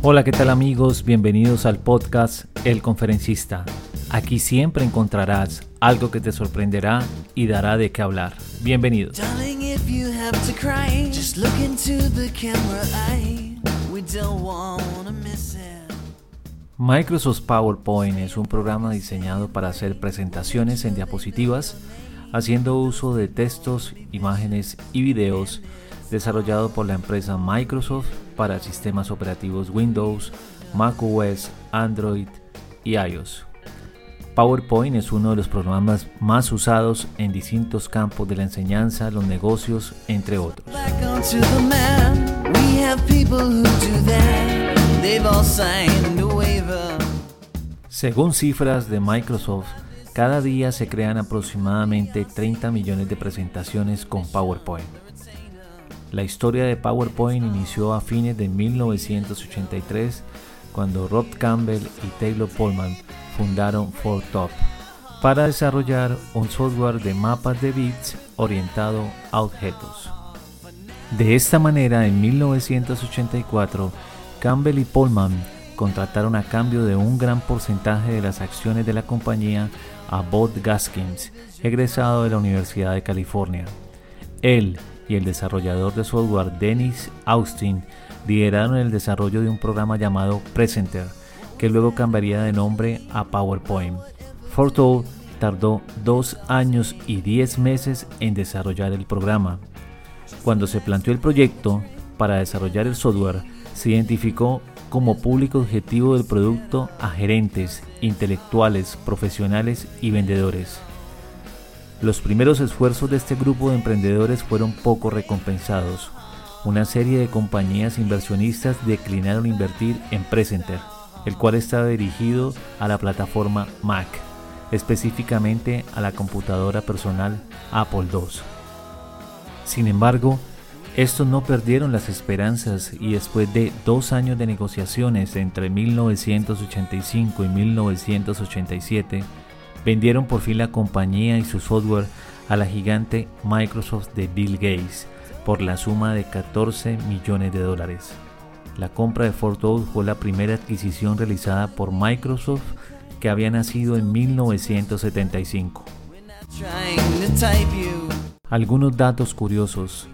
Hola, ¿qué tal amigos? Bienvenidos al podcast El Conferencista. Aquí siempre encontrarás algo que te sorprenderá y dará de qué hablar. Bienvenidos. Microsoft PowerPoint es un programa diseñado para hacer presentaciones en diapositivas, haciendo uso de textos, imágenes y videos desarrollado por la empresa Microsoft para sistemas operativos Windows, macOS, Android y iOS. PowerPoint es uno de los programas más usados en distintos campos de la enseñanza, los negocios, entre otros. Según cifras de Microsoft, cada día se crean aproximadamente 30 millones de presentaciones con PowerPoint. La historia de PowerPoint inició a fines de 1983 cuando Rob Campbell y Taylor Pullman fundaron Top para desarrollar un software de mapas de bits orientado a objetos. De esta manera, en 1984, Campbell y Pullman contrataron a cambio de un gran porcentaje de las acciones de la compañía a Bob Gaskins, egresado de la Universidad de California. Él y el desarrollador de software Dennis Austin lideraron el desarrollo de un programa llamado Presenter, que luego cambiaría de nombre a PowerPoint. Fortold tardó dos años y diez meses en desarrollar el programa. Cuando se planteó el proyecto para desarrollar el software, se identificó como público objetivo del producto a gerentes, intelectuales, profesionales y vendedores. Los primeros esfuerzos de este grupo de emprendedores fueron poco recompensados. Una serie de compañías inversionistas declinaron invertir en Presenter, el cual estaba dirigido a la plataforma Mac, específicamente a la computadora personal Apple II. Sin embargo, estos no perdieron las esperanzas y después de dos años de negociaciones entre 1985 y 1987, vendieron por fin la compañía y su software a la gigante Microsoft de Bill Gates por la suma de 14 millones de dólares. La compra de Fortode fue la primera adquisición realizada por Microsoft que había nacido en 1975. Algunos datos curiosos.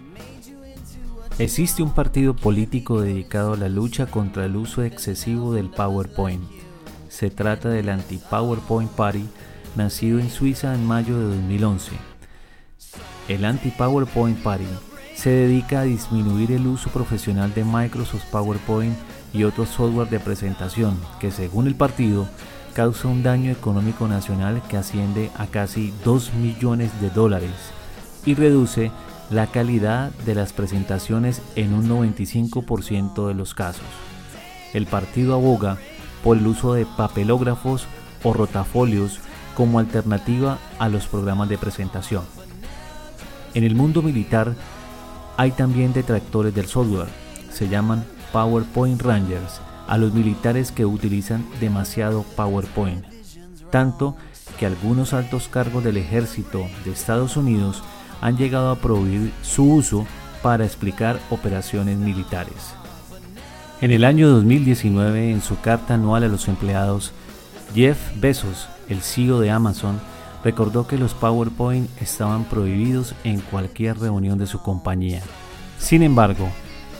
Existe un partido político dedicado a la lucha contra el uso excesivo del PowerPoint. Se trata del Anti-PowerPoint Party nacido en Suiza en mayo de 2011. El Anti-PowerPoint Party se dedica a disminuir el uso profesional de Microsoft PowerPoint y otros software de presentación que según el partido causa un daño económico nacional que asciende a casi 2 millones de dólares y reduce la calidad de las presentaciones en un 95% de los casos. El partido aboga por el uso de papelógrafos o rotafolios como alternativa a los programas de presentación. En el mundo militar hay también detractores del software, se llaman PowerPoint Rangers a los militares que utilizan demasiado PowerPoint, tanto que algunos altos cargos del ejército de Estados Unidos han llegado a prohibir su uso para explicar operaciones militares. En el año 2019, en su carta anual a los empleados, Jeff Bezos el CEO de Amazon, recordó que los PowerPoint estaban prohibidos en cualquier reunión de su compañía. Sin embargo,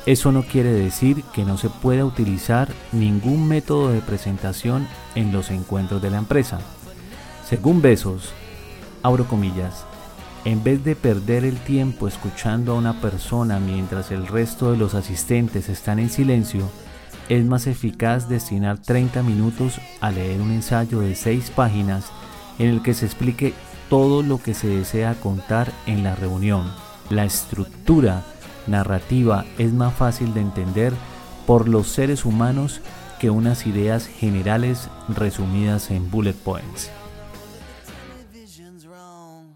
eso no quiere decir que no se pueda utilizar ningún método de presentación en los encuentros de la empresa. Según Besos, abro comillas, en vez de perder el tiempo escuchando a una persona mientras el resto de los asistentes están en silencio, es más eficaz destinar 30 minutos a leer un ensayo de 6 páginas en el que se explique todo lo que se desea contar en la reunión. La estructura narrativa es más fácil de entender por los seres humanos que unas ideas generales resumidas en bullet points.